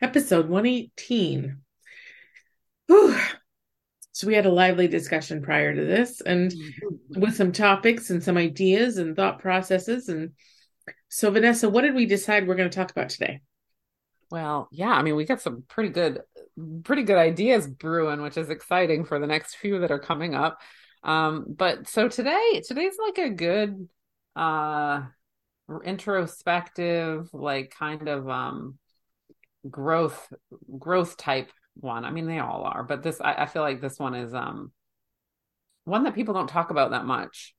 episode 118. Whew. So we had a lively discussion prior to this and mm-hmm. with some topics and some ideas and thought processes. And so, Vanessa, what did we decide we're going to talk about today? Well, yeah, I mean, we got some pretty good, pretty good ideas brewing, which is exciting for the next few that are coming up. Um, but so today, today's like a good, uh, introspective, like kind of, um, growth growth type one. I mean, they all are, but this I, I feel like this one is um one that people don't talk about that much.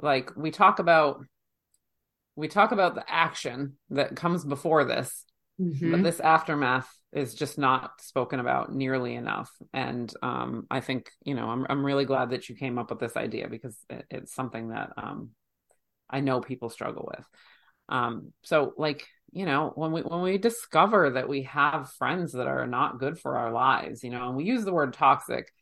Like we talk about we talk about the action that comes before this, mm-hmm. but this aftermath is just not spoken about nearly enough. And um, I think you know I'm I'm really glad that you came up with this idea because it, it's something that um, I know people struggle with. Um, so like you know when we when we discover that we have friends that are not good for our lives you know and we use the word toxic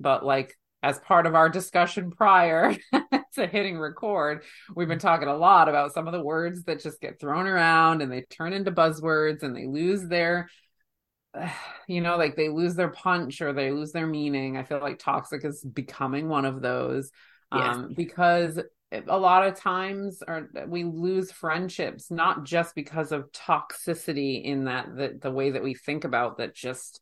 but like as part of our discussion prior to hitting record we've been talking a lot about some of the words that just get thrown around and they turn into buzzwords and they lose their you know like they lose their punch or they lose their meaning i feel like toxic is becoming one of those yes. um, because a lot of times or we lose friendships not just because of toxicity in that the, the way that we think about that just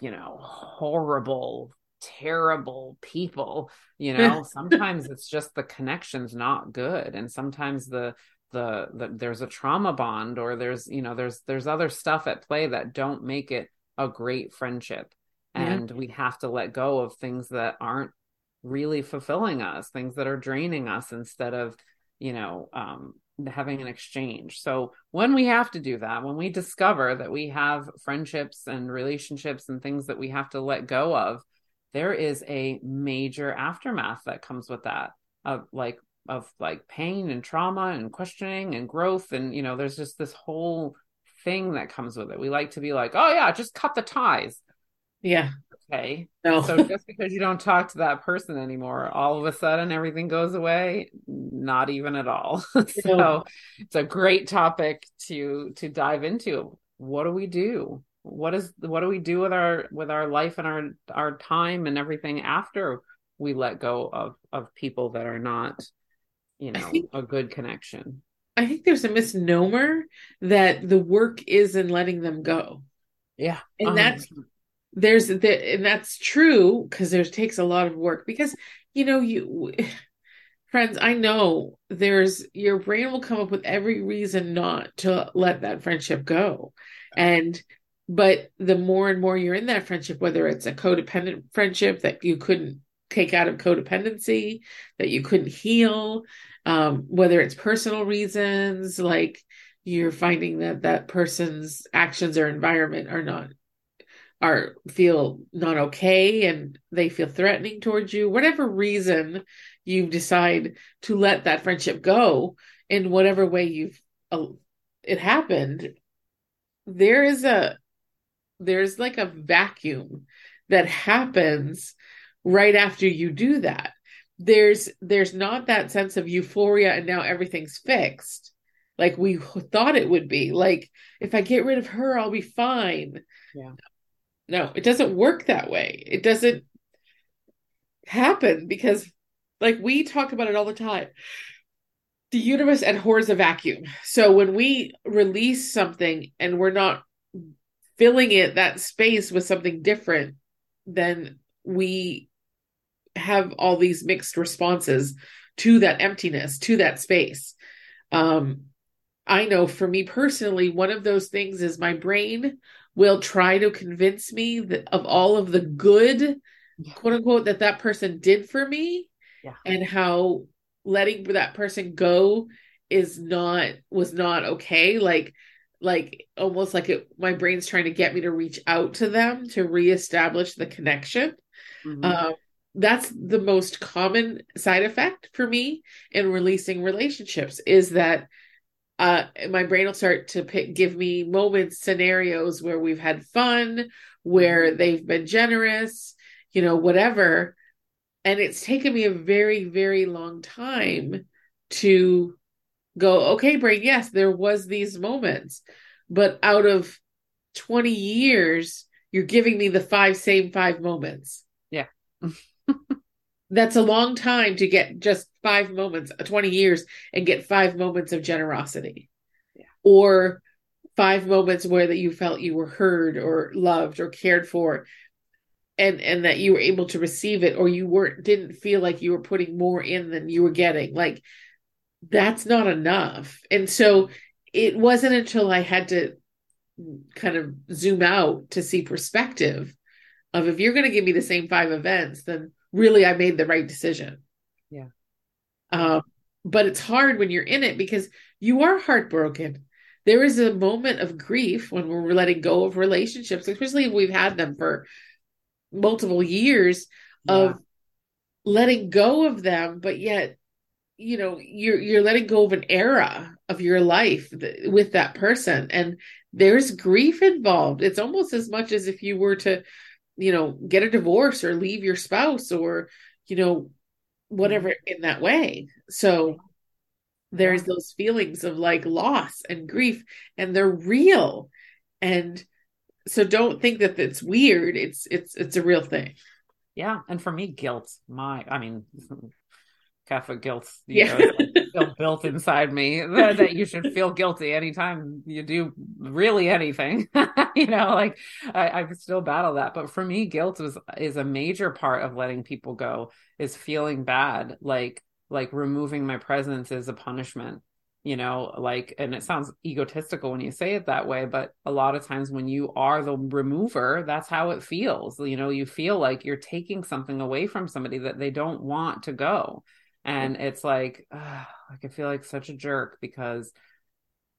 you know horrible terrible people you know? Sometimes it's just the connection's not good and sometimes the, the the there's a trauma bond or there's you know there's there's other stuff at play that don't make it a great friendship. And we have to let go of things that aren't really fulfilling us, things that are draining us instead of, you know, um, having an exchange. So when we have to do that, when we discover that we have friendships and relationships and things that we have to let go of, there is a major aftermath that comes with that of like of like pain and trauma and questioning and growth and you know there's just this whole thing that comes with it. We like to be like, "Oh yeah, just cut the ties." Yeah okay. No. so just because you don't talk to that person anymore, all of a sudden everything goes away? Not even at all. so no. it's a great topic to to dive into. What do we do? What is what do we do with our with our life and our our time and everything after we let go of of people that are not, you know, think, a good connection? I think there's a misnomer that the work is in letting them go. Yeah. And 100%. that's there's the and that's true because there takes a lot of work because you know you friends i know there's your brain will come up with every reason not to let that friendship go. And but the more and more you're in that friendship whether it's a codependent friendship that you couldn't take out of codependency that you couldn't heal um, whether it's personal reasons like you're finding that that person's actions or environment are not are feel not okay and they feel threatening towards you whatever reason you decide to let that friendship go in whatever way you've uh, it happened there is a there's like a vacuum that happens right after you do that. There's there's not that sense of euphoria and now everything's fixed like we thought it would be. Like if i get rid of her i'll be fine. Yeah no, it doesn't work that way. It doesn't happen because, like, we talk about it all the time. The universe abhors a vacuum. So when we release something and we're not filling it, that space with something different, then we have all these mixed responses to that emptiness, to that space. Um, I know for me personally, one of those things is my brain will try to convince me that of all of the good yeah. quote unquote that that person did for me yeah. and how letting that person go is not was not okay like like almost like it, my brain's trying to get me to reach out to them to reestablish the connection. Mm-hmm. Um, that's the most common side effect for me in releasing relationships is that uh, my brain will start to pick, give me moments, scenarios where we've had fun, where mm-hmm. they've been generous, you know, whatever. And it's taken me a very, very long time to go, okay, brain, yes, there was these moments, but out of 20 years, you're giving me the five same five moments. Yeah. That's a long time to get just five moments, uh, 20 years, and get five moments of generosity. Yeah. Or five moments where that you felt you were heard or loved or cared for and and that you were able to receive it or you weren't didn't feel like you were putting more in than you were getting like that's not enough and so it wasn't until i had to kind of zoom out to see perspective of if you're going to give me the same five events then really I made the right decision. Yeah. Um, but it's hard when you're in it because you are heartbroken. There is a moment of grief when we're letting go of relationships, especially if we've had them for multiple years yeah. of letting go of them, but yet, you know, you're you're letting go of an era of your life th- with that person, and there's grief involved. It's almost as much as if you were to you know, get a divorce or leave your spouse or, you know, whatever mm-hmm. in that way. So there's those feelings of like loss and grief and they're real. And so don't think that it's weird. It's it's it's a real thing. Yeah, and for me guilt, my I mean Catholic guilt, yeah. know, built inside me that, that, you should feel guilty anytime you do really anything. you know, like I, I still battle that, but for me, guilt is is a major part of letting people go. Is feeling bad, like like removing my presence is a punishment. You know, like, and it sounds egotistical when you say it that way, but a lot of times when you are the remover, that's how it feels. You know, you feel like you're taking something away from somebody that they don't want to go and it's like ugh, i feel like such a jerk because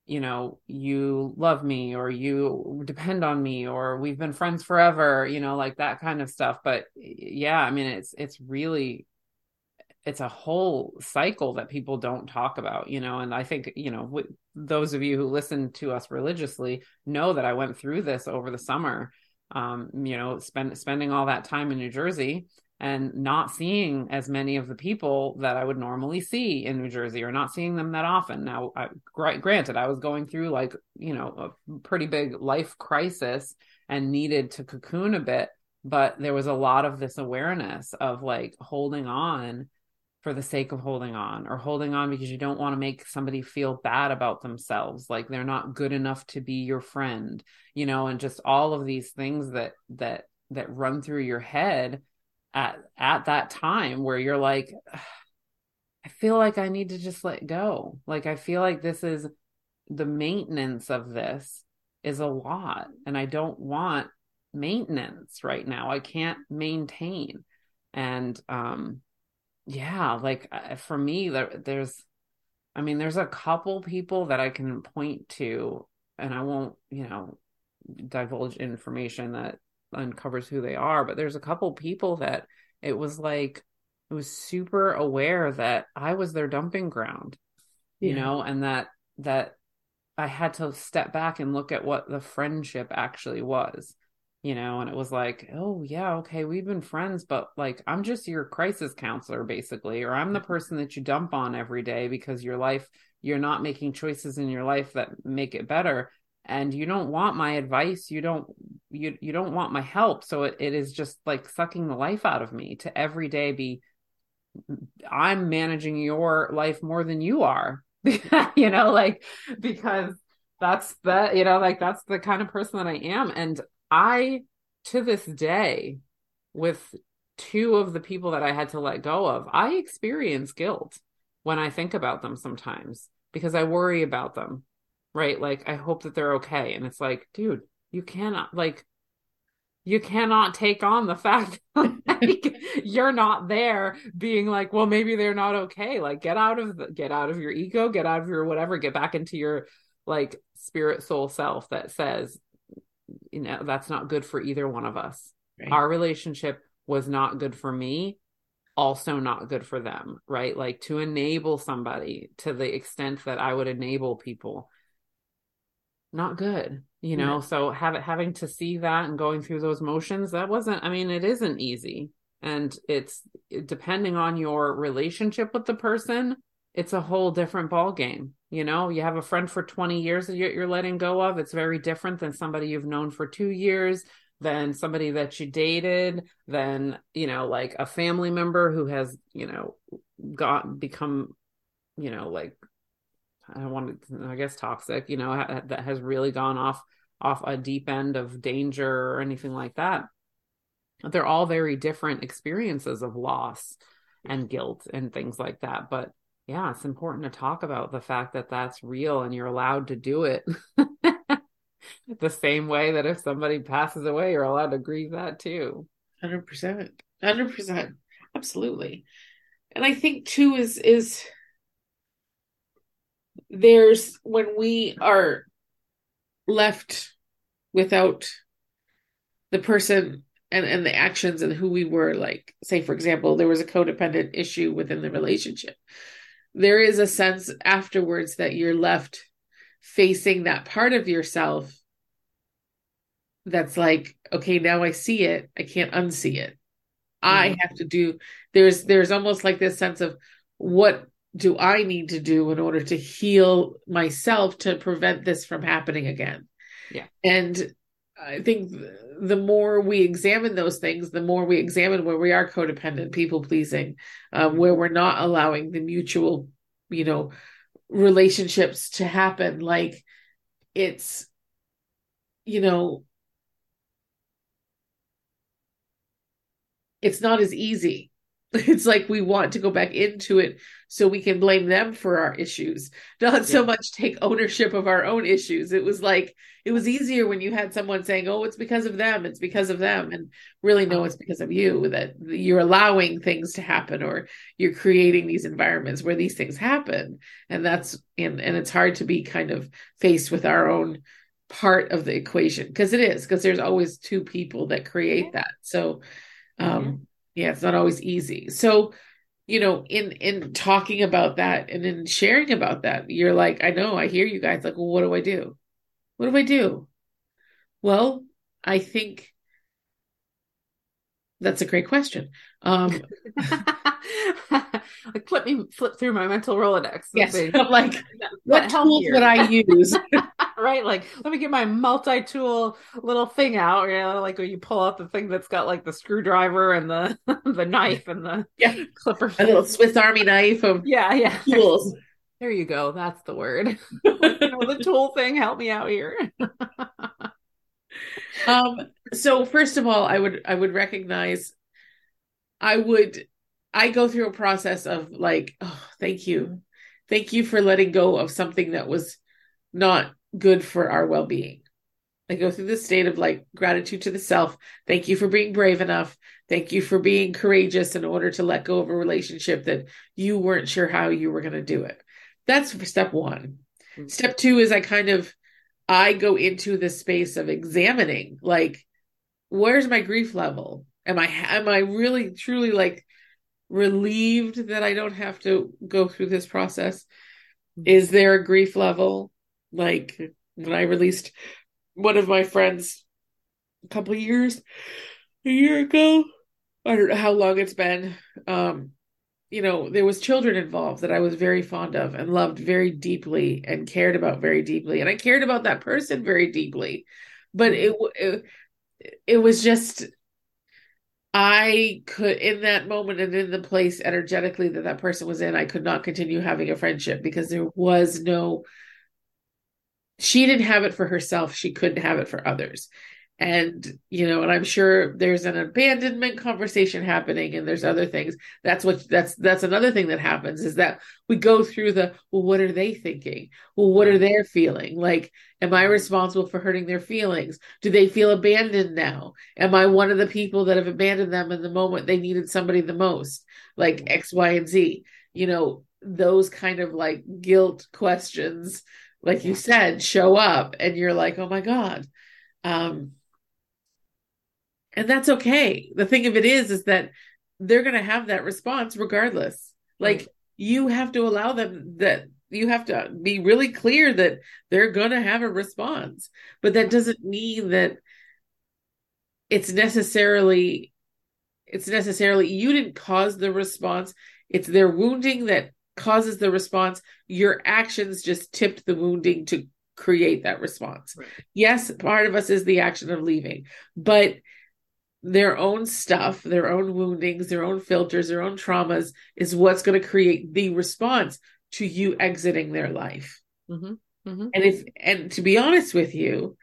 you know you love me or you depend on me or we've been friends forever you know like that kind of stuff. But yeah i mean it's it's really it's a whole cycle that people don't talk about you know? And i think you know w- those of you who listen to us religiously know that i went through this over the summer um you know spend spending all that time in new jersey and not seeing as many of the people that I would normally see in New Jersey or not seeing them that often. Now, I, granted, I was going through like, you know, a pretty big life crisis and needed to cocoon a bit, but there was a lot of this awareness of like holding on for the sake of holding on or holding on because you don't want to make somebody feel bad about themselves like they're not good enough to be your friend you know and just all of these things that that that run through your head at at that time where you're like I feel like I need to just let go. Like I feel like this is the maintenance of this is a lot and I don't want maintenance right now. I can't maintain. And um yeah, like for me there there's I mean there's a couple people that I can point to and I won't, you know, divulge information that uncovers who they are but there's a couple people that it was like it was super aware that i was their dumping ground yeah. you know and that that i had to step back and look at what the friendship actually was you know and it was like oh yeah okay we've been friends but like i'm just your crisis counselor basically or i'm the person that you dump on every day because your life you're not making choices in your life that make it better and you don't want my advice you don't you you don't want my help. So it, it is just like sucking the life out of me to every day be i'm managing your life more than you are. You know like because that's the you know like that's the kind of person that i am. And i to this day with two of the people that i had to let go of i experience guilt when i think about them sometimes because i worry about them right? Like, I hope that they're okay. And it's like, dude, you cannot, like, you cannot take on the fact like, you're not there being like well maybe they're not okay like get out of the, get out of your ego get out of your whatever get back into your like spirit soul self that says you know that's not good for either one of us Right. our relationship was not good for me also not good for them right like to enable somebody to the extent that i would enable people not good you know? So have, having to see that and going through those motions that wasn't i mean it isn't easy. And it's depending on your relationship with the person it's a whole different ball game you know? You have a friend for 20 years that you're letting go of. It's very different than somebody you've known for two years than somebody that you dated than you know like a family member who has you know got become you know like i don't want to i guess toxic you know ha- that has really gone off off a deep end of danger or anything like that. They're all very different experiences of loss and guilt and things like that but yeah it's important to talk about the fact that that's real and you're allowed to do it the same way that if somebody passes away you're allowed to grieve that too. 100% 100% absolutely. And i think too is is there's when we are left without the person and and the actions and who we were like say for example there was a codependent issue within the relationship. There is a sense afterwards that you're left facing that part of yourself that's like okay now i see it. I can't unsee it. I Mhm. have to do there's there's almost like this sense of what do i need to do in order to heal myself to prevent this from happening again? Yeah. and i think the more we examine those things the more we examine where we are codependent people pleasing um, where we're not allowing the mutual you know relationships to happen. Like it's you know it's not as easy. It's like we want to go back into it so we can blame them for our issues not so much take ownership of our own issues. It was like it was easier when you had someone saying oh it's because of them it's because of them and really no it's because of you that you're allowing things to happen or you're creating these environments where these things happen. And that's and and it's hard to be kind of faced with our own part of the equation because it is because there's always two people that create that. So um yeah it's not always easy. So you know in in talking about that and in sharing about that you're like i know i hear you guys. Like well what do i do? What do i do? Well i think that's a great question. Um like flip me flip through my mental rolodex. Yes See, like what what tools here? would i use? Right? Like let me get my multi-tool little thing out you know like when you pull out the thing that's got like the screwdriver and the the knife and the yeah. clipper a little swiss army knife of yeah yeah. tools. There you go. That's the word. You know, the tool thing help me out here um so first of all i would i would recognize i would i go through a process of like oh thank you. Thank you for letting go of something that was not good for our well-being. I go through this state of like gratitude to the self. Thank you for being brave enough. Thank you for being courageous in order to let go of a relationship that you weren't sure how you were going to do it. That's step one. Step two is i kind of i go into the space of examining like where's my grief level? Am i am i really truly like relieved that i don't have to go through this process? Is there a grief level? Like when i released one of my friends a couple years a year ago i don't know how long it's been um you know there was children involved that i was very fond of and loved very deeply and cared about very deeply. And i cared about that person very deeply. But it it, it was just i could in that moment and in the place energetically that that person was in i could not continue having a friendship because there was no she didn't have it for herself. She couldn't have it for others and you know and i'm sure there's an abandonment conversation happening and there's other things. That's what that's that's another thing that happens is that we go through the well what are they thinking? Well what are they feeling? Like am i responsible for hurting their feelings? Do they feel abandoned now? Am i one of the people that have abandoned them in the moment they needed somebody the most? Like x y and z. You know those kind of like guilt questions like you said, show up and you're like, oh my God. Um, and that's okay. The thing of it is, is that they're going to have that response regardless. Like right. you have to allow them that you have to be really clear that they're going to have a response, but that doesn't mean that it's necessarily it's necessarily you didn't cause the response it's their wounding that causes the response your actions just tipped the wounding to create that response right. yes part of us is the action of leaving but their own stuff their own woundings their own filters their own traumas is what's going to create the response to you exiting their life mm-hmm. Mm-hmm. and if and to be honest with you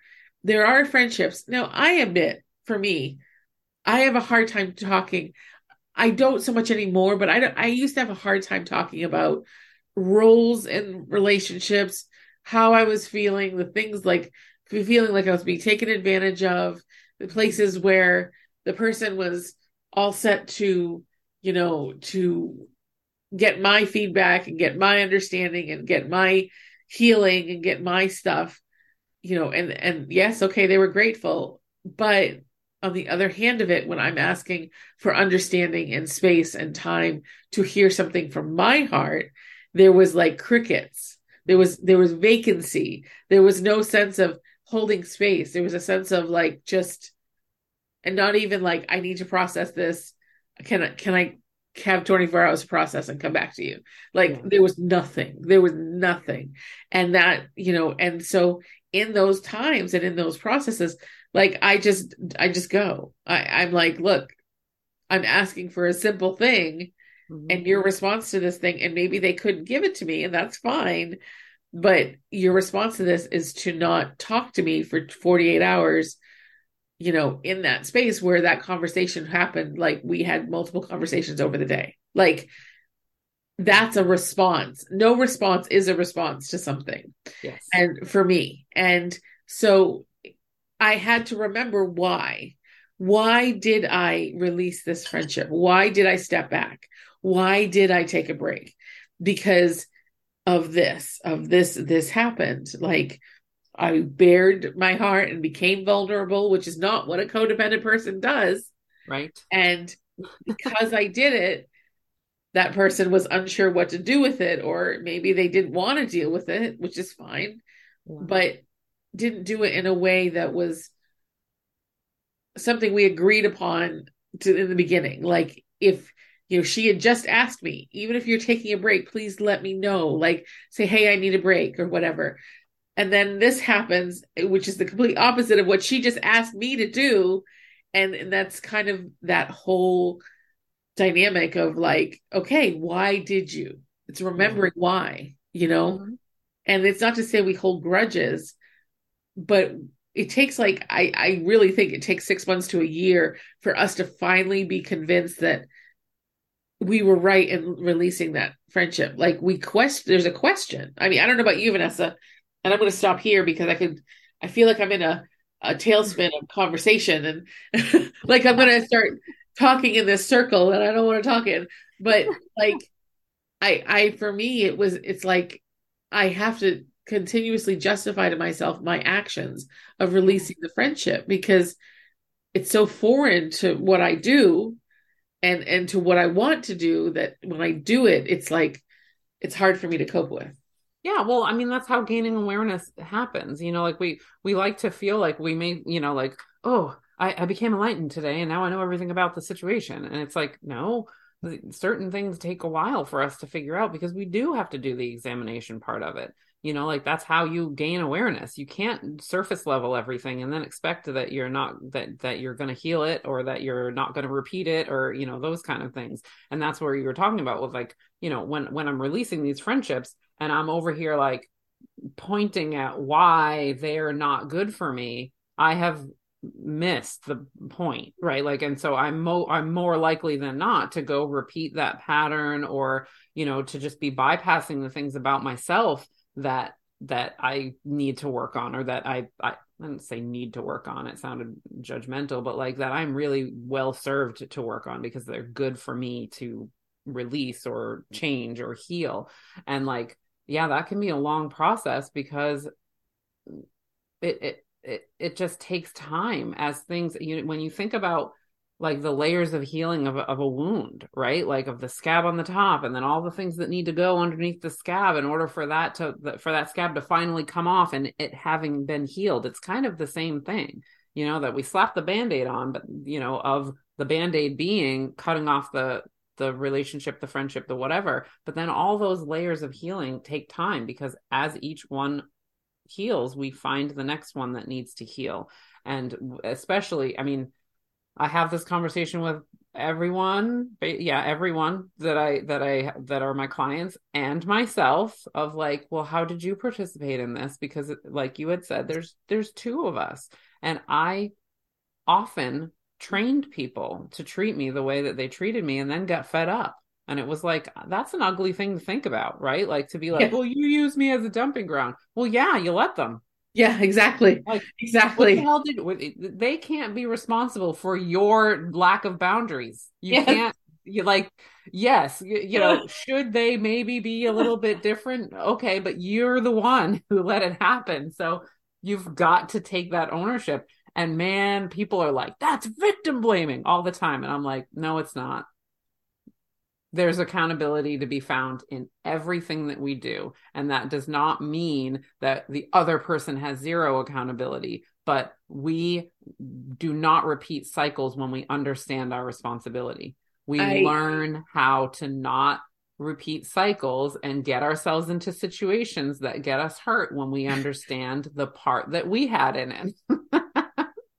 there are friendships now i admit for me i have a hard time talking I don't so much anymore, but I I used to have a hard time talking about roles and relationships, how I was feeling, the things like feeling like I was being taken advantage of, the places where the person was all set to, you know, to get my feedback and get my understanding and get my healing and get my stuff, you know, and and yes, okay, they were grateful, but on the other hand of it, when I'm asking for understanding and space and time to hear something from my heart, there was like crickets. There was there was vacancy. There was no sense of holding space. There was a sense of like just and not even like I need to process this. Can I can I have 24 hours to process and come back to you? Like yeah. there was nothing. There was nothing. And that, you know, and so in those times and in those processes, like I just I just go. I, I'm like, look, I'm asking for a simple thing mm-hmm. and your response to this thing, and maybe they couldn't give it to me, and that's fine. But your response to this is to not talk to me for 48 hours, you know, in that space where that conversation happened. Like we had multiple conversations over the day. Like that's a response. No response is a response to something. Yes. And for me. And so I had to remember why. Why did I release this friendship? Why did I step back? Why did I take a break? Because of this, of this, this happened. Like I bared my heart and became vulnerable, which is not what a codependent person does. Right. And because I did it, that person was unsure what to do with it, or maybe they didn't want to deal with it, which is fine. Yeah. But didn't do it in a way that was something we agreed upon to, in the beginning. Like if you know she had just asked me, even if you're taking a break, please let me know. Like say, hey, I need a break or whatever. And then this happens, which is the complete opposite of what she just asked me to do. And, and that's kind of that whole dynamic of like, okay, why did you? It's remembering mm-hmm. why, you know? Mm-hmm. And it's not to say we hold grudges, but it takes like I, I really think it takes six months to a year for us to finally be convinced that we were right in releasing that friendship. Like we question there's a question. I mean, I don't know about you, Vanessa, and I'm gonna stop here because I could I feel like I'm in a, a tailspin of conversation and like I'm gonna start talking in this circle and I don't want to talk in. But like I I for me it was it's like I have to continuously justify to myself my actions of releasing the friendship because it's so foreign to what I do and and to what I want to do that when I do it it's like it's hard for me to cope with. Yeah, well, I mean that's how gaining awareness happens. You know, like we we like to feel like we may, you know, like, oh, I, I became enlightened today and now I know everything about the situation. And it's like, no, certain things take a while for us to figure out because we do have to do the examination part of it you know like that's how you gain awareness you can't surface level everything and then expect that you're not that that you're going to heal it or that you're not going to repeat it or you know those kind of things and that's where you were talking about with like you know when when i'm releasing these friendships and i'm over here like pointing at why they're not good for me i have missed the point right like and so i'm mo i'm more likely than not to go repeat that pattern or you know to just be bypassing the things about myself that that I need to work on or that I I, I didn't say need to work on. It sounded judgmental, but like that I'm really well served to work on because they're good for me to release or change or heal. And like yeah, that can be a long process because it it it, it just takes time as things you when you think about like the layers of healing of, of a wound, right? Like of the scab on the top, and then all the things that need to go underneath the scab in order for that to for that scab to finally come off and it having been healed. It's kind of the same thing, you know, that we slap the band-aid on, but you know, of the band-aid being cutting off the the relationship, the friendship, the whatever. But then all those layers of healing take time because as each one heals, we find the next one that needs to heal. And especially, I mean, I have this conversation with everyone yeah everyone that i that i that are my clients and myself of like well how did you participate in this because like you had said there's there's two of us and i often trained people to treat me the way that they treated me and then got fed up and it was like that's an ugly thing to think about right like to be like yeah. well you use me as a dumping ground well yeah you let them yeah, exactly. Like, exactly. What the hell did they can't be responsible for your lack of boundaries. You yes. can't you like yes, you, you know, should they maybe be a little bit different? Okay, but you're the one who let it happen. So you've got to take that ownership. And man, people are like, that's victim blaming all the time. And I'm like, no, it's not there's accountability to be found in everything that we do. And that does not mean that the other person has zero accountability, but we do not repeat cycles when we understand our responsibility. We I... learn how to not repeat cycles and get ourselves into situations that get us hurt when we understand the part that we had in it.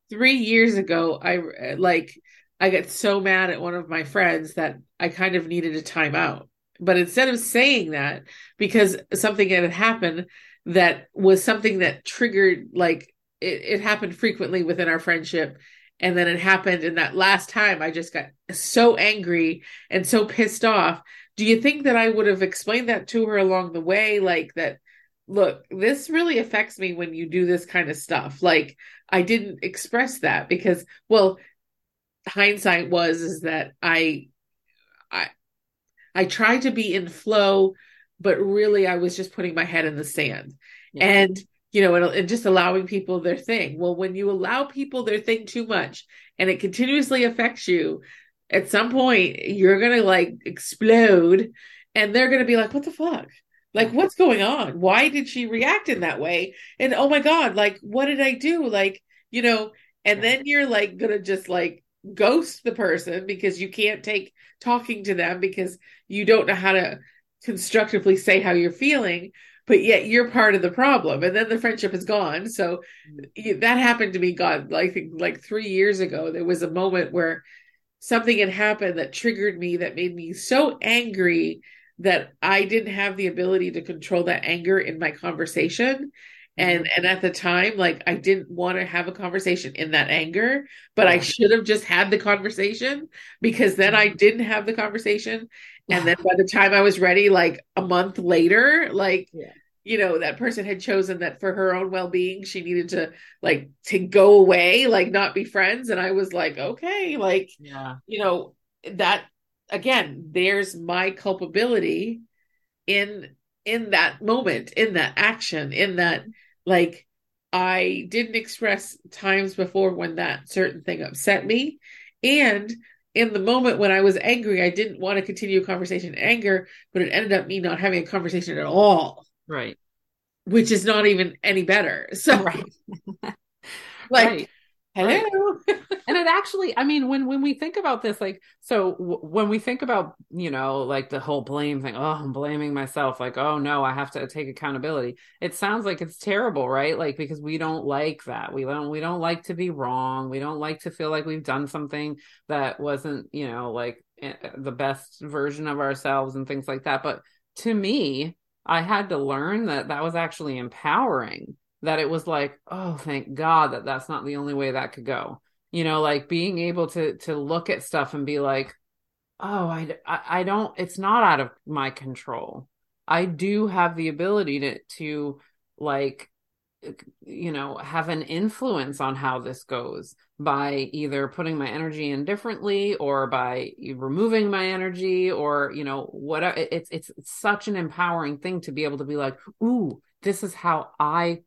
Three years ago, I like I got so mad at one of my friends that I kind of needed a timeout. But instead of saying that, because something had happened that was something that triggered, like it, it happened frequently within our friendship. And then it happened. And that last time, I just got so angry and so pissed off. Do you think that I would have explained that to her along the way? Like that, look, this really affects me when you do this kind of stuff. Like, I didn't express that because, well, hindsight was is that I I I tried to be in flow, but really I was just putting my head in the sand. Yeah. And you know, and, and, just allowing people their thing. Well, when you allow people their thing too much and it continuously affects you, at some point you're gonna like explode and they're gonna be like, what the fuck? Like, what's going on? Why did she react in that way? And oh my God, like, what did I do? Like, you know, and then you're like gonna just like ghost the person because you can't take talking to them because you don't know how to constructively say how you're feeling but yet you're part of the problem and then the friendship is gone so mm. that happened to me god i think like 3 years ago there was a moment where something had happened that triggered me that made me so angry that I didn't have the ability to control that anger in my conversation and mm-hmm. and at the time like i didn't want to have a conversation in that anger but i should have just had the conversation because then i mm-hmm. didn't have the conversation and then by the time i was ready like a month later like yeah. you know that person had chosen that for her own well-being she needed to like to go away like not be friends and i was like okay like yeah you know that again there's my culpability in in that moment in that action in that like I didn't express times before when that certain thing upset me. And in the moment when I was angry, I didn't want to continue a conversation in anger, but it ended up me not having a conversation at all. Right. Which is not even any better. So right. like right. hello and it actually i mean when when we think about this like so w- when we think about you know like the whole blame thing oh i'm blaming myself like oh no i have to take accountability. It sounds like it's terrible right? Like because we don't like that. We don't we don't like to be wrong. We don't like to feel like we've done something that wasn't you know like eh, the best version of ourselves and things like that. But to me i had to learn that that was actually empowering that it was like, oh, thank God that that's not the only way that could go. You know, like being able to to look at stuff and be like, oh, I, I don't. It's not out of my control. I do have the ability to to like uh, you know have an influence on how this goes by either putting my energy in differently or by removing my energy or you know whatever it's it's such an empowering thing to be able to be like ooh this is how i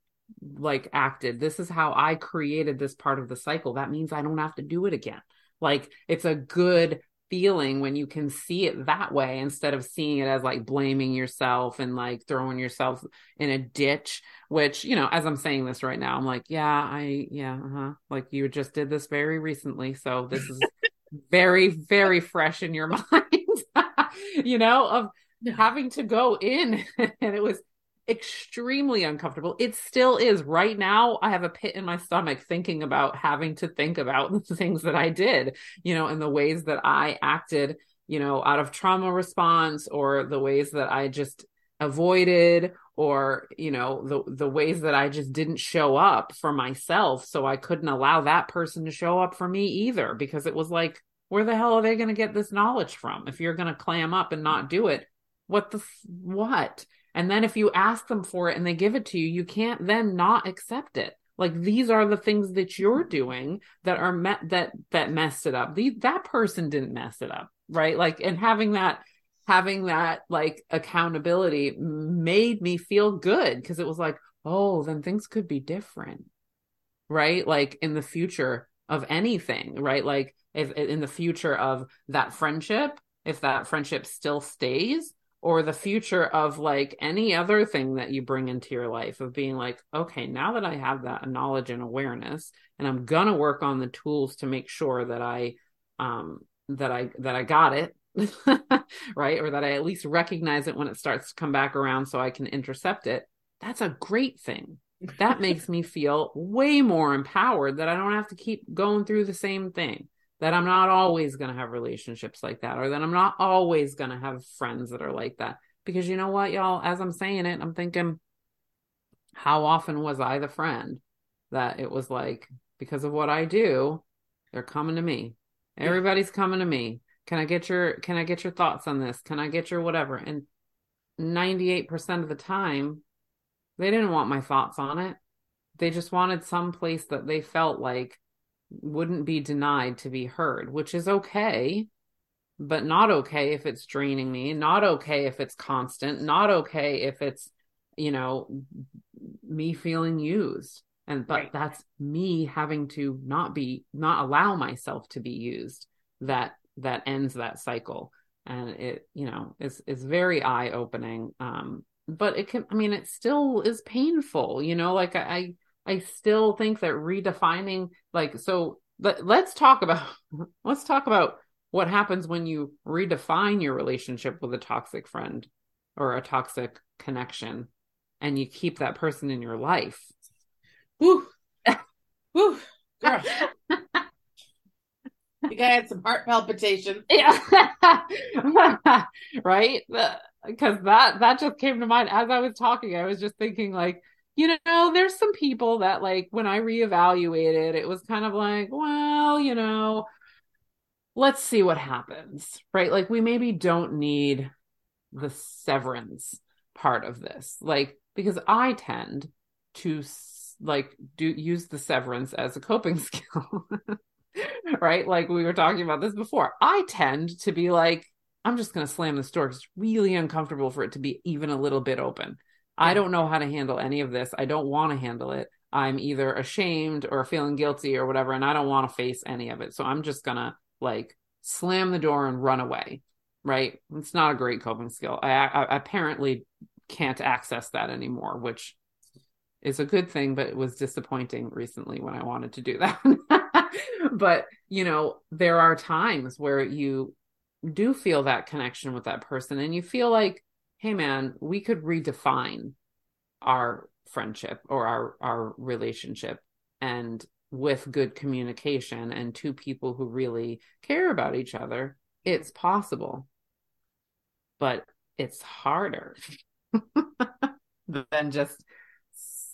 like acted. This is how i created this part of the cycle. That means i don't have to do it again. Like it's a good feeling when you can see it that way instead of seeing it as like blaming yourself and like throwing yourself in a ditch which you know as i'm saying this right now i'm like yeah i yeah uh-huh. Like you just did this very recently so this is very very fresh in your mind you know of having to go in and it was extremely uncomfortable. It still is. Right now, I have a pit in my stomach thinking about having to think about the things that I did, you know, and the ways that I acted, you know, out of trauma response or the ways that I just avoided or you know the the ways that I just didn't show up for myself so I couldn't allow that person to show up for me either because it was like where the hell are they going to get this knowledge from if you're going to clam up and not do it what the what and then if you ask them for it and they give it to you, you can't then not accept it. Like these are the things that you're doing that are met that that messed it up. The, that person didn't mess it up, right? Like and having that having that like accountability made me feel good because it was like, oh, then things could be different. Right? Like in the future of anything, right? Like if in the future of that friendship, if that friendship still stays, or the future of like any other thing that you bring into your life of being like okay now that i have that knowledge and awareness and i'm gonna work on the tools to make sure that i um that i that i got it right? Or that i at least recognize it when it starts to come back around so i can intercept it. That's a great thing. That makes me feel way more empowered that i don't have to keep going through the same thing that I'm not always going to have relationships like that, or that I'm not always going to have friends that are like that. Because you know what, y'all, as I'm saying it, I'm thinking, how often was I the friend that it was like, because of what I do, they're coming to me. Everybody's coming to me. Can I get your can I get your thoughts on this? Can I get your whatever? And 98% of the time, they didn't want my thoughts on it. They just wanted some place that they felt like wouldn't be denied to be heard, which is okay, but not okay if it's draining me, not okay if it's constant, not okay if it's, you know, me feeling used. And but right. that's me having to not be not allow myself to be used that that ends that cycle. And it, you know, is is very eye opening. Um, but it can I mean it still is painful, you know, like I I still think that redefining like so let, let's talk about let's talk about what happens when you redefine your relationship with a toxic friend or a toxic connection and you keep that person in your life. Woo. Woo. Girl. you got had some heart palpitation. Yeah. right? Because that that just came to mind as I was talking. I was just thinking like you know, there's some people that like when I reevaluated, it was kind of like, well, you know, let's see what happens, right? Like we maybe don't need the severance part of this, like because I tend to like do use the severance as a coping skill. right? Like we were talking about this before. I tend to be like, I'm just going to slam this door. It's really uncomfortable for it to be even a little bit open. I don't know how to handle any of this. I don't want to handle it. I'm either ashamed or feeling guilty or whatever, and I don't want to face any of it. So I'm just gonna like slam the door and run away. Right? It's not a great coping skill. I, I apparently can't access that anymore, which is a good thing, but it was disappointing recently when I wanted to do that. but you know, there are times where you do feel that connection with that person and you feel like hey man, we could redefine our friendship or our our relationship and with good communication and two people who really care about each other, it's possible. But it's harder than just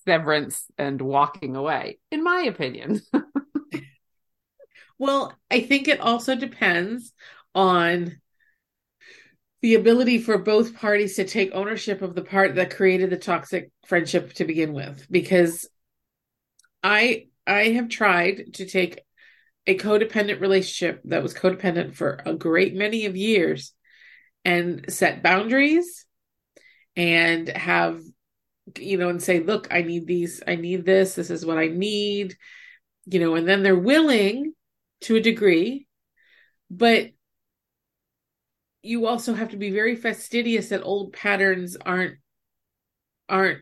severance and walking away, in my opinion. well, I think it also depends on the ability for both parties to take ownership of the part that created the toxic friendship to begin with. Because I I have tried to take a codependent relationship that was codependent for a great many of years and set boundaries and have you know and say look i need these i need this. This is what i need you know and then they're willing to a degree but you also have to be very fastidious that old patterns aren't aren't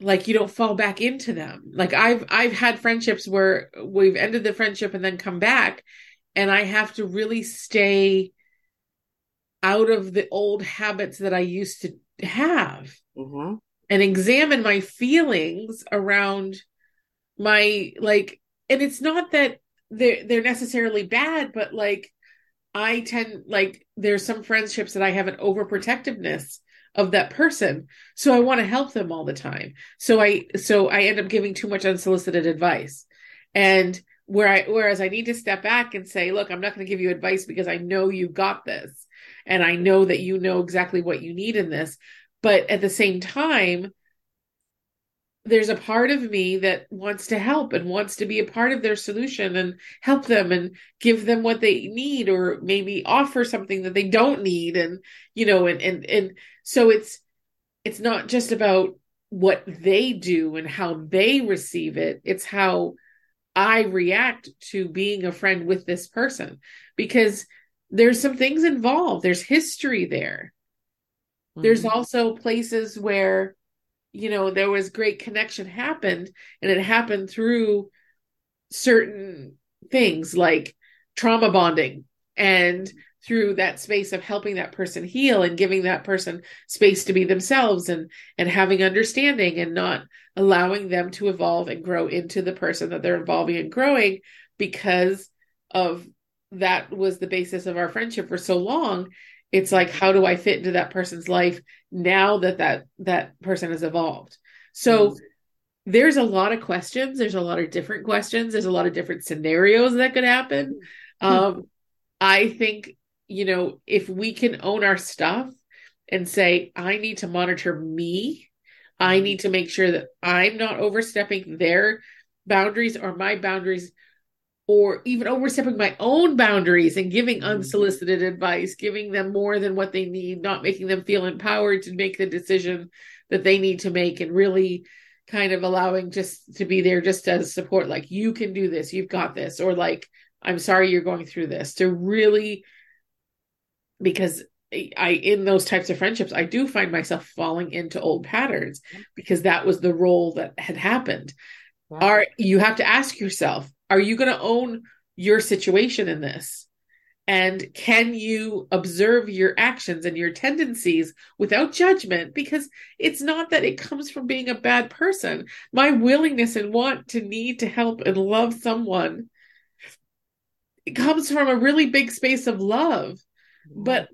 like you don't fall back into them like i've i've had friendships where we've ended the friendship and then come back and i have to really stay out of the old habits that i used to have mm-hmm. and examine my feelings around my like and it's not that they're they're necessarily bad but like i tend like there's some friendships that i have an overprotectiveness of that person so i want to help them all the time. So i so i end up giving too much unsolicited advice. And where i whereas i need to step back and say look i'm not going to give you advice because i know you got this and i know that you know exactly what you need in this but at the same time there's a part of me that wants to help and wants to be a part of their solution and help them and give them what they need or maybe offer something that they don't need and you know and and and so it's it's not just about what they do and how they receive it. It's how i react to being a friend with this person because there's some things involved. There's history there. Mm-hmm. there's also places where you know there was great connection happened and it happened through certain things like trauma bonding and through that space of helping that person heal and giving that person space to be themselves and and having understanding and not allowing them to evolve and grow into the person that they're evolving and growing because of that was the basis of our friendship for so long it's like how do i fit into that person's life now that that that person has evolved so mm-hmm. there's a lot of questions there's a lot of different questions there's a lot of different scenarios that could happen mm-hmm. um i think you know if we can own our stuff and say i need to monitor me i mm-hmm. need to make sure that i'm not overstepping their boundaries or my boundaries or even overstepping my own boundaries and giving mm-hmm. unsolicited advice, giving them more than what they need, not making them feel empowered to make the decision that they need to make, and really kind of allowing just to be there just as support, like, you can do this, you've got this, or like, I'm sorry you're going through this, to really, because I, in those types of friendships, I do find myself falling into old patterns because that was the role that had happened. Wow. Are you have to ask yourself, are you going to own your situation in this? And can you observe your actions and your tendencies without judgment? Because it's not that it comes from being a bad person. My willingness and want to need to help and love someone it comes from a really big space of love. Mm-hmm. But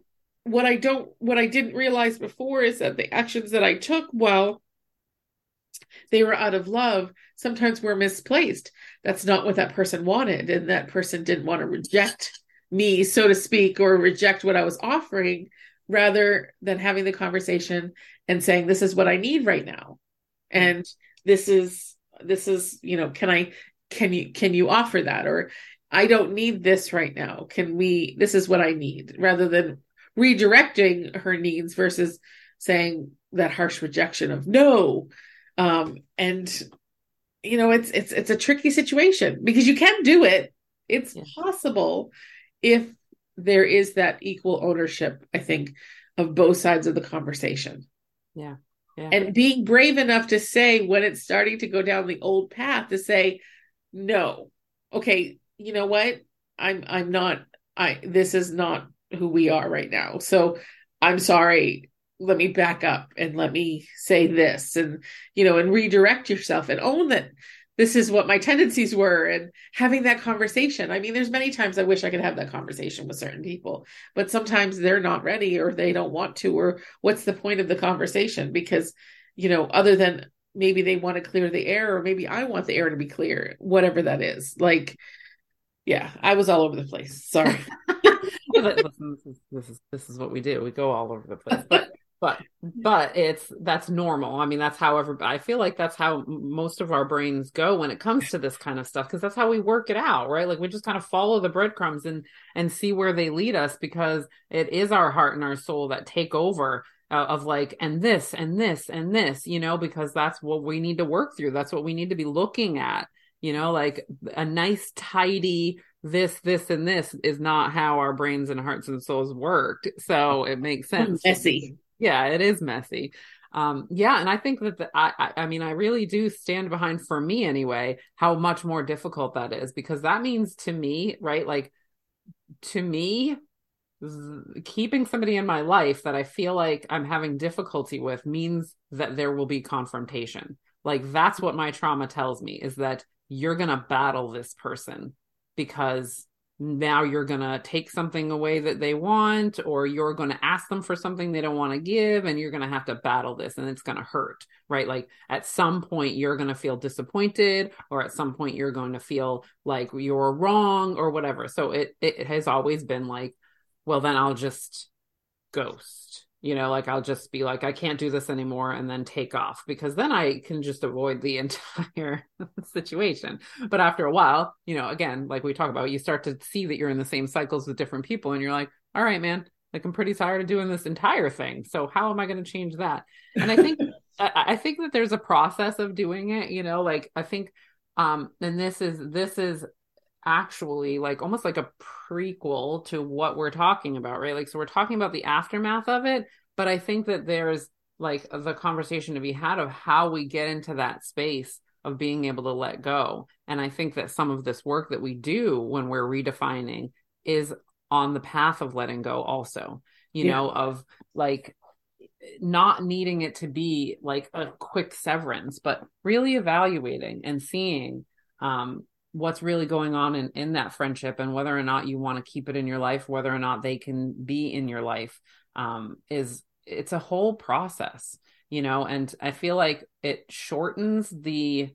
what I don't, what I didn't realize before is that the actions that I took, well, they were out of love, sometimes were misplaced. That's not what that person wanted. And that person didn't want to reject me, so to speak, or reject what I was offering rather than having the conversation and saying, This is what I need right now. And this is, this is, you know, can I, can you, can you offer that? Or I don't need this right now. Can we, this is what I need rather than redirecting her needs versus saying that harsh rejection of no, um, and you know, it's it's it's a tricky situation because you can do it. It's yeah. possible if there is that equal ownership, I think, of both sides of the conversation. Yeah. yeah. And being brave enough to say when it's starting to go down the old path to say, no, okay, you know what? I'm I'm not I this is not who we are right now. So I'm sorry let me back up and let me say this and you know and redirect yourself and own that this is what my tendencies were and having that conversation. I mean there's many times i wish i could have that conversation with certain people but sometimes they're not ready or they don't want to or what's the point of the conversation? Because you know other than maybe they want to clear the air or maybe i want the air to be clear whatever that is. Like yeah i was all over the place. Sorry. This, is, this is this is what we do. We go all over the place. But but but it's that's normal. I mean that's however i feel like that's how most of our brains go when it comes to this kind of stuff because that's how we work it out right? Like we just kind of follow the breadcrumbs and and see where they lead us because it is our heart and our soul that take over uh, of like and this and this and this you know because that's what we need to work through. That's what we need to be looking at you know? Like a nice tidy this this and this is not how our brains and hearts and souls worked. So it makes sense. Messy yeah it is messy. Um yeah and i think that the, I, I mean i really do stand behind for me anyway how much more difficult that is because that means to me right like to me keeping somebody in my life that i feel like i'm having difficulty with means that there will be confrontation. Like that's what my trauma tells me is that you're going to battle this person because now you're going to take something away that they want or you're going to ask them for something they don't want to give and you're going to have to battle this and it's going to hurt right? Like at some point you're going to feel disappointed or at some point you're going to feel like you're wrong or whatever. So it it has always been like well then I'll just ghost you know like i'll just be like i can't do this anymore and then take off because then i can just avoid the entire situation. But after a while you know again like we talk about you start to see that you're in the same cycles with different people and you're like all right man like i'm pretty tired of doing this entire thing so how am i going to change that? And i think I, I think that there's a process of doing it you know like i think um and this is this is actually like almost like a prequel to what we're talking about, right? Like, so we're talking about the aftermath of it, but I think that there's like the conversation to be had of how we get into that space of being able to let go. And I think that some of this work that we do when we're redefining is on the path of letting go, also, you yeah. know, of like not needing it to be like a quick severance, but really evaluating and seeing um, what's really going on in, in that friendship and whether or not you want to keep it in your life whether or not they can be in your life um, is it's a whole process you know and i feel like it shortens the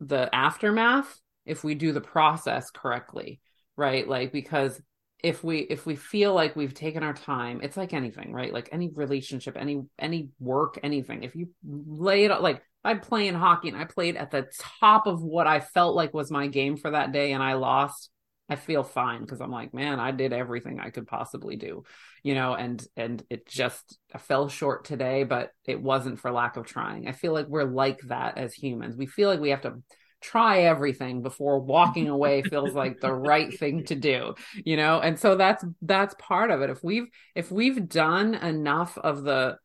the aftermath if we do the process correctly right? Like because if we if we feel like we've taken our time it's like anything right? Like any relationship any any work anything if you lay it out like I'm playing hockey and I played at the top of what I felt like was my game for that day and I lost, I feel fine because I'm like, man, I did everything I could possibly do, you know, and and it just I fell short today, but it wasn't for lack of trying. I feel like we're like that as humans. We feel like we have to try everything before walking away feels like the right thing to do you know and so that's that's part of it if we've if we've done enough of the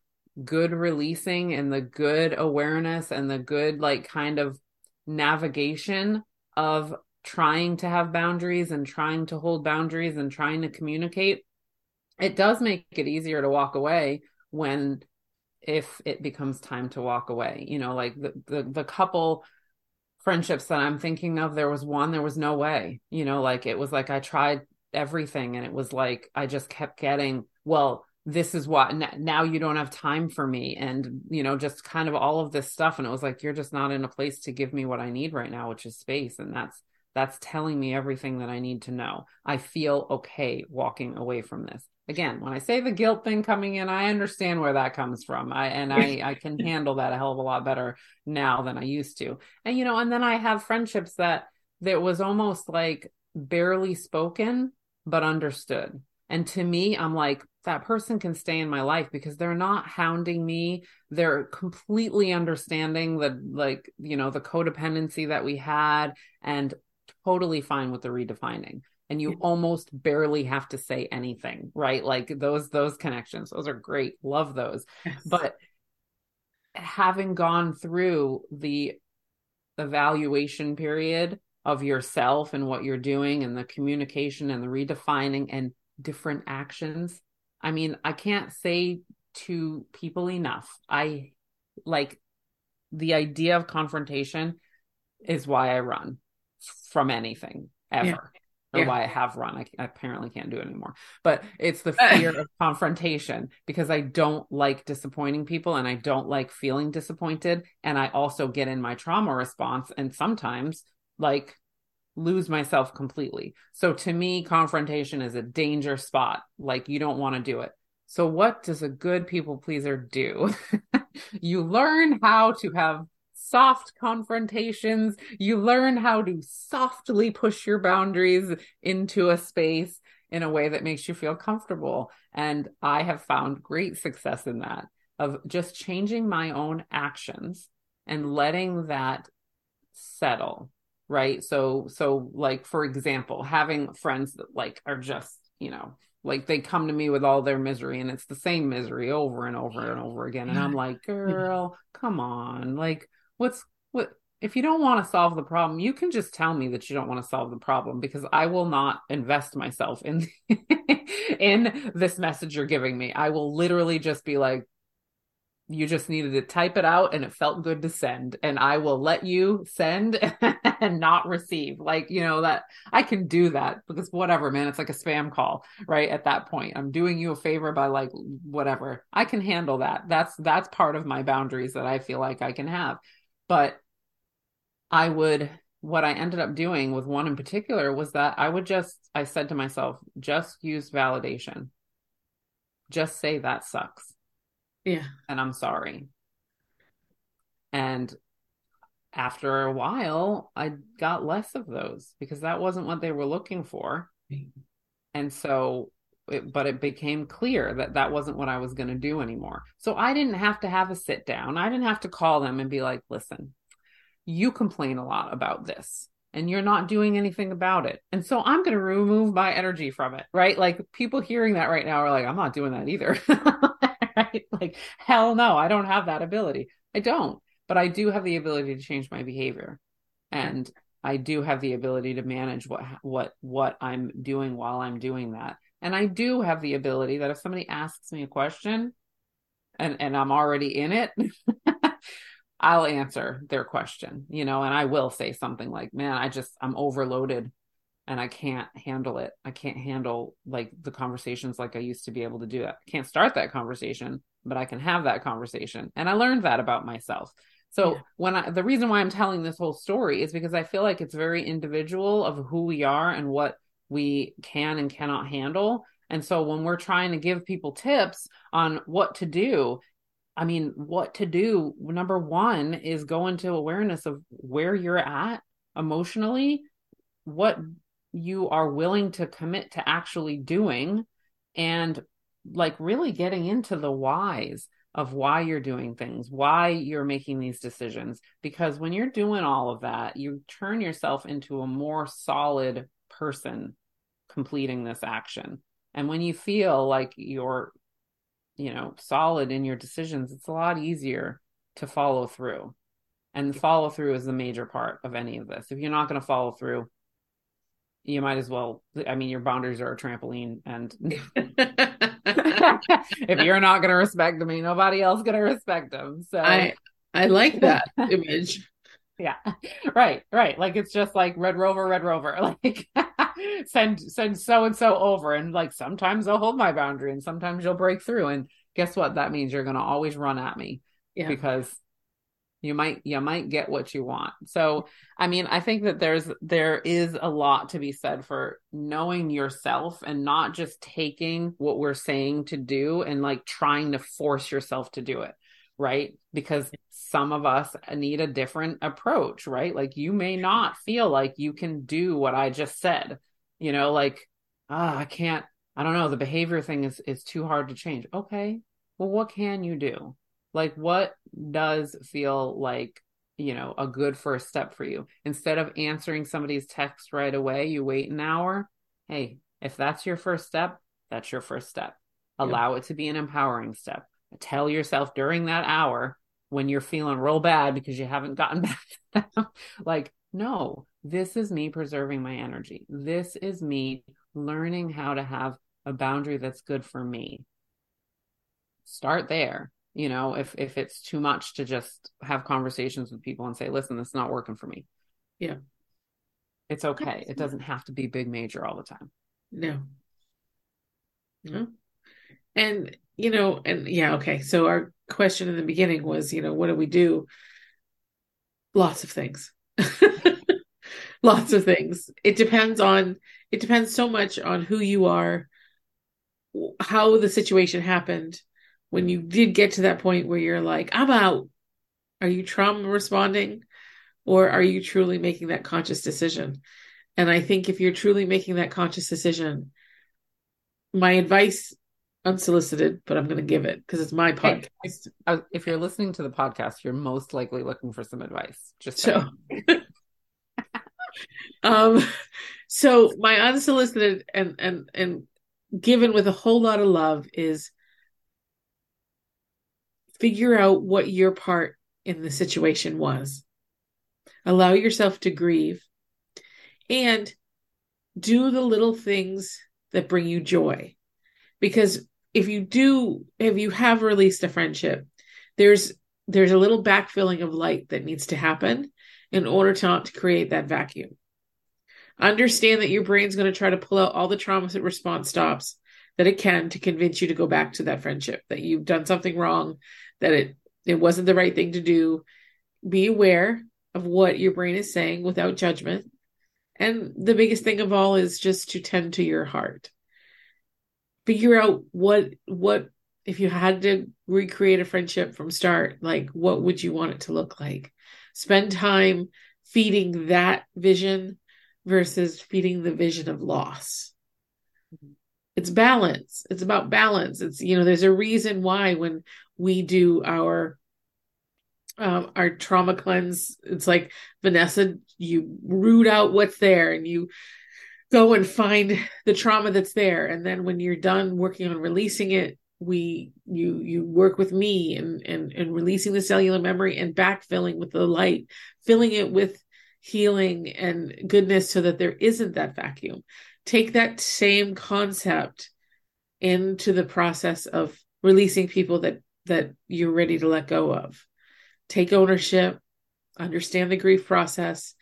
good releasing and the good awareness and the good like kind of navigation of trying to have boundaries and trying to hold boundaries and trying to communicate it does make it easier to walk away when if it becomes time to walk away. You know like the the, the couple friendships that i'm thinking of there was one there was no way. You know like it was like i tried everything and it was like i just kept getting well this is what now you don't have time for me and you know just kind of all of this stuff. And it was like you're just not in a place to give me what i need right now which is space. And that's that's telling me everything that i need to know. I feel okay walking away from this. Again when i say the guilt thing coming in i understand where that comes from. I and i i can handle that a hell of a lot better now than i used to. And you know and then i have friendships that that was almost like barely spoken but understood and to me, I'm like, that person can stay in my life because they're not hounding me. They're completely understanding the, like, you know, the codependency that we had and totally fine with the redefining. And you almost barely have to say anything, right? Like those, those connections, those are great. Love those. Yes. But having gone through the evaluation period of yourself and what you're doing and the communication and the redefining and different actions. I mean, I can't say to people enough. I like the idea of confrontation is why I run from anything ever. Yeah. Or yeah. why I have run. I, I, apparently can't do it anymore. But it's the fear of confrontation because I don't like disappointing people and I don't like feeling disappointed. And I also get in my trauma response and sometimes like lose myself completely. So to me, confrontation is a danger spot. Like you don't want to do it. So, what does a good people pleaser do? you learn how to have soft confrontations. You learn how to softly push your boundaries into a space in a way that makes you feel comfortable. And I have found great success in that of just changing my own actions and letting that settle right? So so like for example having friends that like are just you know like they come to me with all their misery and it's the same misery over and over and over again. And i'm like girl come on. Like what's what if you don't want to solve the problem you can just tell me that you don't want to solve the problem because i will not invest myself in in this message you're giving me. I will literally just be like you just needed to type it out and it felt good to send. And i will let you send and not receive. Like you know that i can do that because whatever man. It's like a spam call right at that point. I'm doing you a favor by like whatever. I can handle that. That's that's part of my boundaries that i feel like i can have. But i would what i ended up doing with one in particular was that i would just i said to myself just use validation. Just say that sucks yeah. And I'm sorry. And after a while, I got less of those because that wasn't what they were looking for. And so, it, but it became clear that that wasn't what I was going to do anymore. So I didn't have to have a sit down. I didn't have to call them and be like, listen, you complain a lot about this and you're not doing anything about it. And so I'm going to remove my energy from it, right? Like people hearing that right now are like, I'm not doing that either. right? Like, hell no, I don't have that ability. I don't, but I do have the ability to change my behavior. And I do have the ability to manage what what what I'm doing while I'm doing that. And I do have the ability that if somebody asks me a question and and I'm already in it, I'll answer their question, you know, and I will say something like, "Man, I just I'm overloaded and I can't handle it. I can't handle like the conversations like I used to be able to do it. I can't start that conversation, but I can have that conversation. And I learned that about myself. So yeah. when I the reason why I'm telling this whole story is because I feel like it's very individual of who we are and what we can and cannot handle. And so when we're trying to give people tips on what to do, I mean, what to do, number 1 is go into awareness of where you're at emotionally, what you are willing to commit to actually doing and like really getting into the whys of why you're doing things, why you're making these decisions. Because when you're doing all of that, you turn yourself into a more solid person completing this action. And when you feel like you're, you know, solid in your decisions, it's a lot easier to follow through. And follow through is the major part of any of this. If you're not going to follow through, you might as well i mean your boundaries are a trampoline and if you're not going to respect them nobody else going to respect them so. I i like that image. Yeah right right like it's just like red rover red rover like send send so and so over and like sometimes they'll hold my boundary and sometimes you'll break through and guess what? That means you're going to always run at me yeah. because you might you might get what you want. So i mean i think that there's there is a lot to be said for knowing yourself and not just taking what we're saying to do and like trying to force yourself to do it right? Because some of us need a different approach right? Like you may not feel like you can do what i just said you know like ah oh, i can't i don't know the behavior thing is is too hard to change. Okay well what can you do like, what does feel like, you know, a good first step for you? Instead of answering somebody's text right away, you wait an hour. Hey, if that's your first step, that's your first step. Allow yeah. it to be an empowering step. Tell yourself during that hour when you're feeling real bad because you haven't gotten back like, no, this is me preserving my energy. This is me learning how to have a boundary that's good for me. Start there you know if if it's too much to just have conversations with people and say listen this is not working for me. Yeah. It's okay. It doesn't have to be big major all the time. No. No. And you know and yeah okay. So our question in the beginning was you know what do we do? Lots of things. Lots of things. It depends on it depends so much on who you are how the situation happened when you did get to that point where you're like, I'm out. Are you trauma responding or are you truly making that conscious decision? And I think if you're truly making that conscious decision, my advice unsolicited, but I'm going to give it because it's my podcast. Hey, if you're listening to the podcast, you're most likely looking for some advice. Just so. um, so my unsolicited and and and given with a whole lot of love is figure out what your part in the situation was. Allow yourself to grieve and do the little things that bring you joy. Because if you do, if you have released a friendship, there's there's a little backfilling of light that needs to happen in order to not to create that vacuum. Understand that your brain's going to try to pull out all the traumas that response stops that it can to convince you to go back to that friendship, that you've done something wrong, that it it wasn't the right thing to do. Be aware of what your brain is saying without judgment. And the biggest thing of all is just to tend to your heart. Figure out what what if you had to recreate a friendship from start, like what would you want it to look like? Spend time feeding that vision versus feeding the vision of loss. It's balance. It's about balance. It's you know there's a reason why when we do our um, our trauma cleanse it's like vanessa you root out what's there and you go and find the trauma that's there. And then when you're done working on releasing it we you you work with me and and and releasing the cellular memory and backfilling with the light filling it with healing and goodness so that there isn't that vacuum take that same concept into the process of releasing people that that you're ready to let go of. Take ownership understand the grief process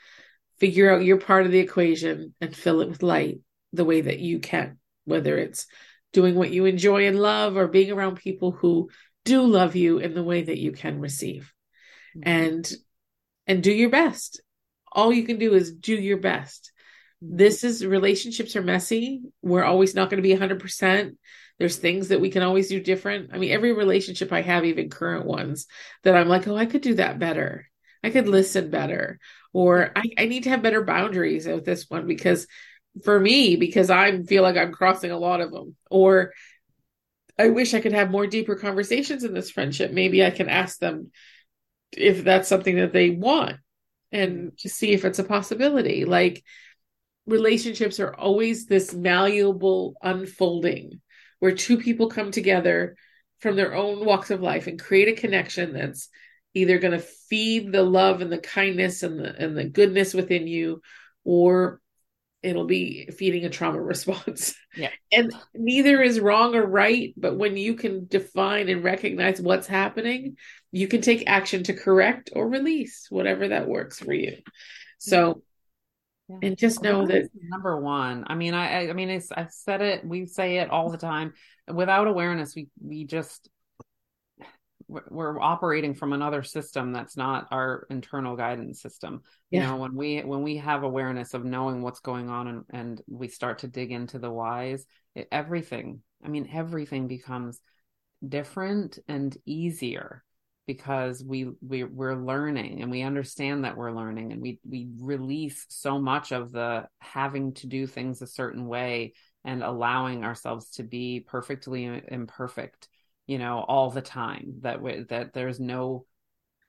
figure out your part of the equation and fill it with light the way that you can whether it's doing what you enjoy and love or being around people who do love you in the way that you can receive. Mm-hmm. and and do your best. All you can do is do your best this is relationships are messy. We're always not going to be 100%. There's things that we can always do different. I mean, every relationship I have, even current ones, that I'm like, oh, I could do that better. I could listen better. Or I, I need to have better boundaries with this one because for me, because I feel like I'm crossing a lot of them. Or I wish I could have more deeper conversations in this friendship. Maybe I can ask them if that's something that they want and to see if it's a possibility. Like, relationships are always this malleable unfolding where two people come together from their own walks of life and create a connection that's either going to feed the love and the kindness and the and the goodness within you or it'll be feeding a trauma response. Yeah. And neither is wrong or right, but when you can define and recognize what's happening, you can take action to correct or release whatever that works for you. So yeah. and just know that number one i mean i i mean it's i've said it we say it all the time without awareness we we just we're operating from another system that's not our internal guidance system yeah. you know when we when we have awareness of knowing what's going on and, and we start to dig into the whys it, everything i mean everything becomes different and easier because we, we we're learning and we understand that we're learning and we we release so much of the having to do things a certain way and allowing ourselves to be perfectly imperfect you know all the time that we, that there's no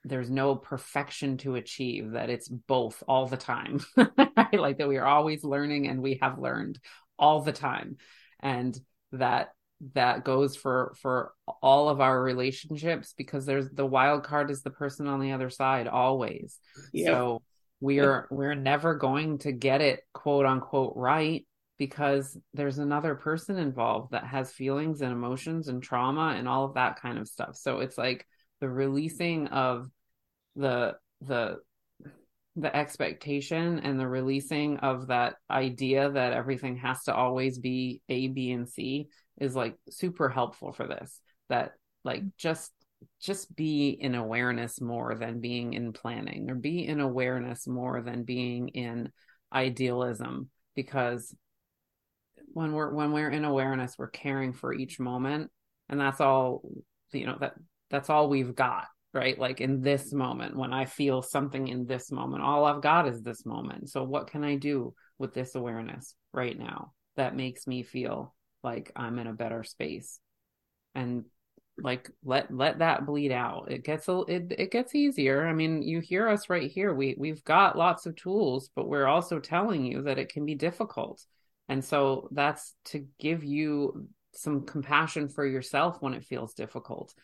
there's no perfection to achieve that it's both all the time right? like that we are always learning and we have learned all the time and that that goes for for all of our relationships because there's the wild card is the person on the other side always. Yep. so we're we're never going to get it quote unquote right because there's another person involved that has feelings and emotions and trauma and all of that kind of stuff. So it's like the releasing of the the the expectation and the releasing of that idea that everything has to always be a b and c is like super helpful for this that like just just be in awareness more than being in planning or be in awareness more than being in idealism because when we're when we're in awareness we're caring for each moment and that's all you know that that's all we've got right? Like in this moment when i feel something in this moment all i've got is this moment. So what can i do with this awareness right now that makes me feel like i'm in a better space. And like let let that bleed out. It gets a it, it gets easier. I mean you hear us right here. We we've got lots of tools but we're also telling you that it can be difficult. And so that's to give you some compassion for yourself when it feels difficult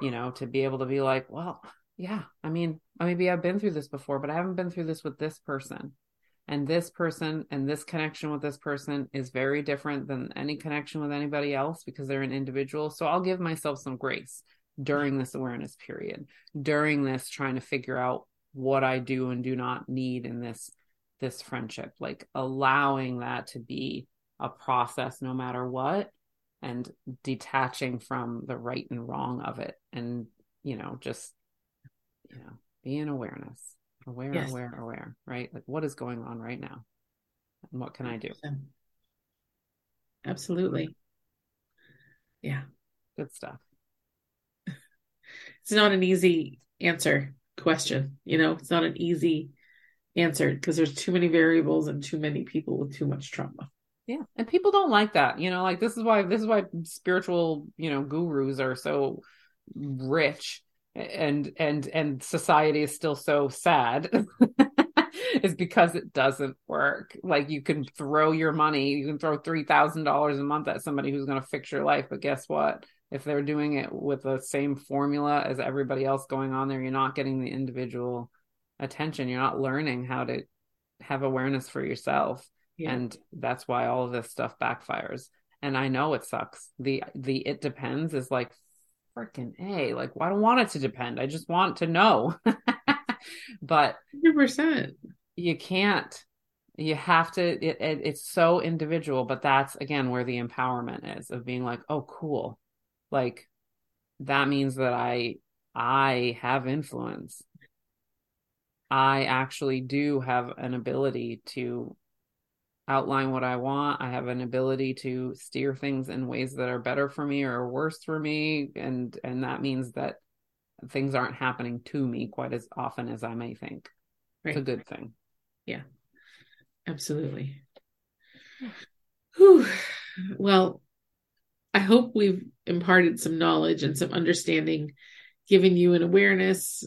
you know to be able to be like well yeah i mean maybe i've been through this before but i haven't been through this with this person and this person and this connection with this person is very different than any connection with anybody else because they're an individual. So i'll give myself some grace during this awareness period during this trying to figure out what i do and do not need in this this friendship like allowing that to be a process no matter what and detaching from the right and wrong of it and you know just you know be in awareness aware yes. aware aware right? Like what is going on right now? And what can i do? Absolutely. Yeah. Good stuff. It's not an easy answer question you know? It's not an easy answer because there's too many variables and too many people with too much trauma. Yeah. And people don't like that you know? Like this is why this is why spiritual you know gurus are so rich and and and society is still so sad is because it doesn't work. Like you can throw your money you can throw $3000 a month at somebody who's going to fix your life but guess what? If they're doing it with the same formula as everybody else going on there you're not getting the individual attention. You're not learning how to have awareness for yourself. Yeah. and that's why all of this stuff backfires. And i know it sucks. The the it depends is like freaking a. Like well, i don't want it to depend. I just want to know. But 100% you can't you have to it, it, it's so individual but that's again where the empowerment is of being like oh cool. Like that means that i i have influence. I actually do have an ability to outline what I want. I have an ability to steer things in ways that are better for me or worse for me and and that means that things aren't happening to me quite as often as I may think. Right. It's a good thing. Yeah. Absolutely. Whew. Well, I hope we've imparted some knowledge and some understanding, giving you an awareness,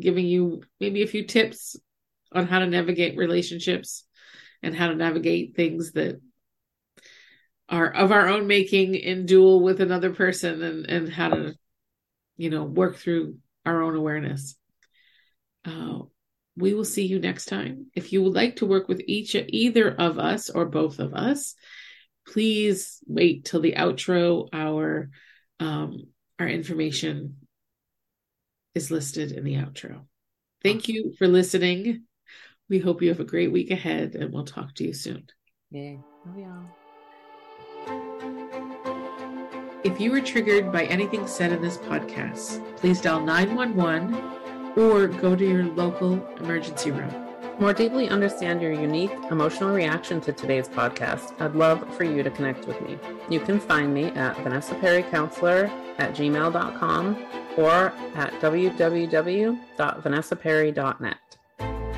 giving you maybe a few tips on how to navigate relationships and how to navigate things that are of our own making in dual with another person and and how to you know work through our own awareness. Uh, we will see you next time. If you would like to work with each either of us or both of us please wait till the outro. Our um our information is listed in the outro. Thank you for listening we hope you have a great week ahead and we'll talk to you soon. Yeah. Love y'all. If you were triggered by anything said in this podcast, please dial 911 or go to your local emergency room. More deeply understand your unique emotional reaction to today's podcast, I'd love for you to connect with me. You can find me at Vanessa Perry Counselor at gmail.com or at www.vanessaperry.net.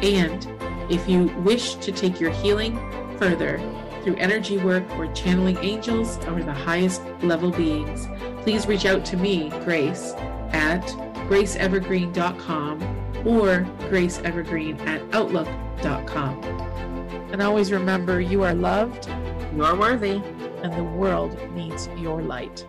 And if you wish to take your healing further through energy work or channeling angels or the highest level beings, please reach out to me, Grace, at graceevergreen.com or graceevergreen at outlook.com. And always remember you are loved, you're worthy, and the world needs your light.